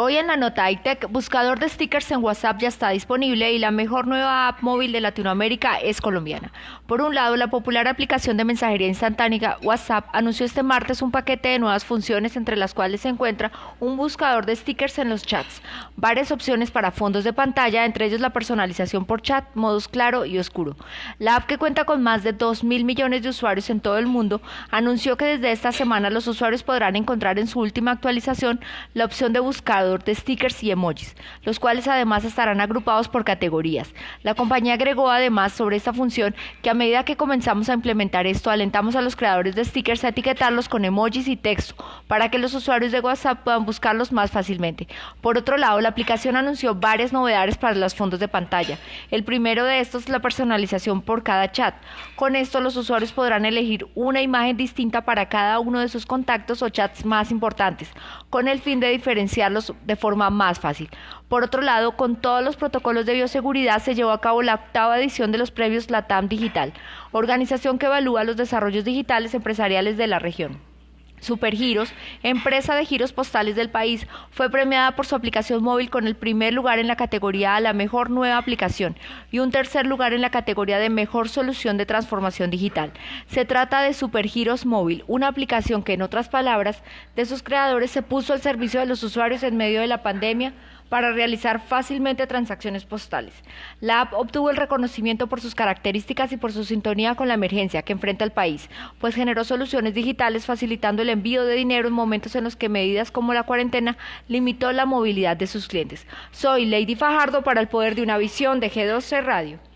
Hoy en la nota iTech, buscador de stickers en WhatsApp ya está disponible y la mejor nueva app móvil de Latinoamérica es colombiana. Por un lado, la popular aplicación de mensajería instantánea WhatsApp anunció este martes un paquete de nuevas funciones entre las cuales se encuentra un buscador de stickers en los chats, varias opciones para fondos de pantalla, entre ellos la personalización por chat, modos claro y oscuro. La app que cuenta con más de 2 mil millones de usuarios en todo el mundo anunció que desde esta semana los usuarios podrán encontrar en su última actualización la opción de buscador de stickers y emojis, los cuales además estarán agrupados por categorías. La compañía agregó además sobre esta función que a medida que comenzamos a implementar esto, alentamos a los creadores de stickers a etiquetarlos con emojis y texto para que los usuarios de WhatsApp puedan buscarlos más fácilmente. Por otro lado, la aplicación anunció varias novedades para los fondos de pantalla. El primero de estos es la personalización por cada chat. Con esto los usuarios podrán elegir una imagen distinta para cada uno de sus contactos o chats más importantes, con el fin de diferenciarlos de forma más fácil. Por otro lado, con todos los protocolos de bioseguridad se llevó a cabo la octava edición de los premios LATAM Digital, organización que evalúa los desarrollos digitales empresariales de la región. Supergiros, empresa de giros postales del país, fue premiada por su aplicación móvil con el primer lugar en la categoría a la mejor nueva aplicación y un tercer lugar en la categoría de mejor solución de transformación digital. Se trata de Supergiros Móvil, una aplicación que en otras palabras de sus creadores se puso al servicio de los usuarios en medio de la pandemia para realizar fácilmente transacciones postales. La app obtuvo el reconocimiento por sus características y por su sintonía con la emergencia que enfrenta el país, pues generó soluciones digitales facilitando el envío de dinero en momentos en los que medidas como la cuarentena limitó la movilidad de sus clientes. Soy Lady Fajardo para el poder de una visión de G12 Radio.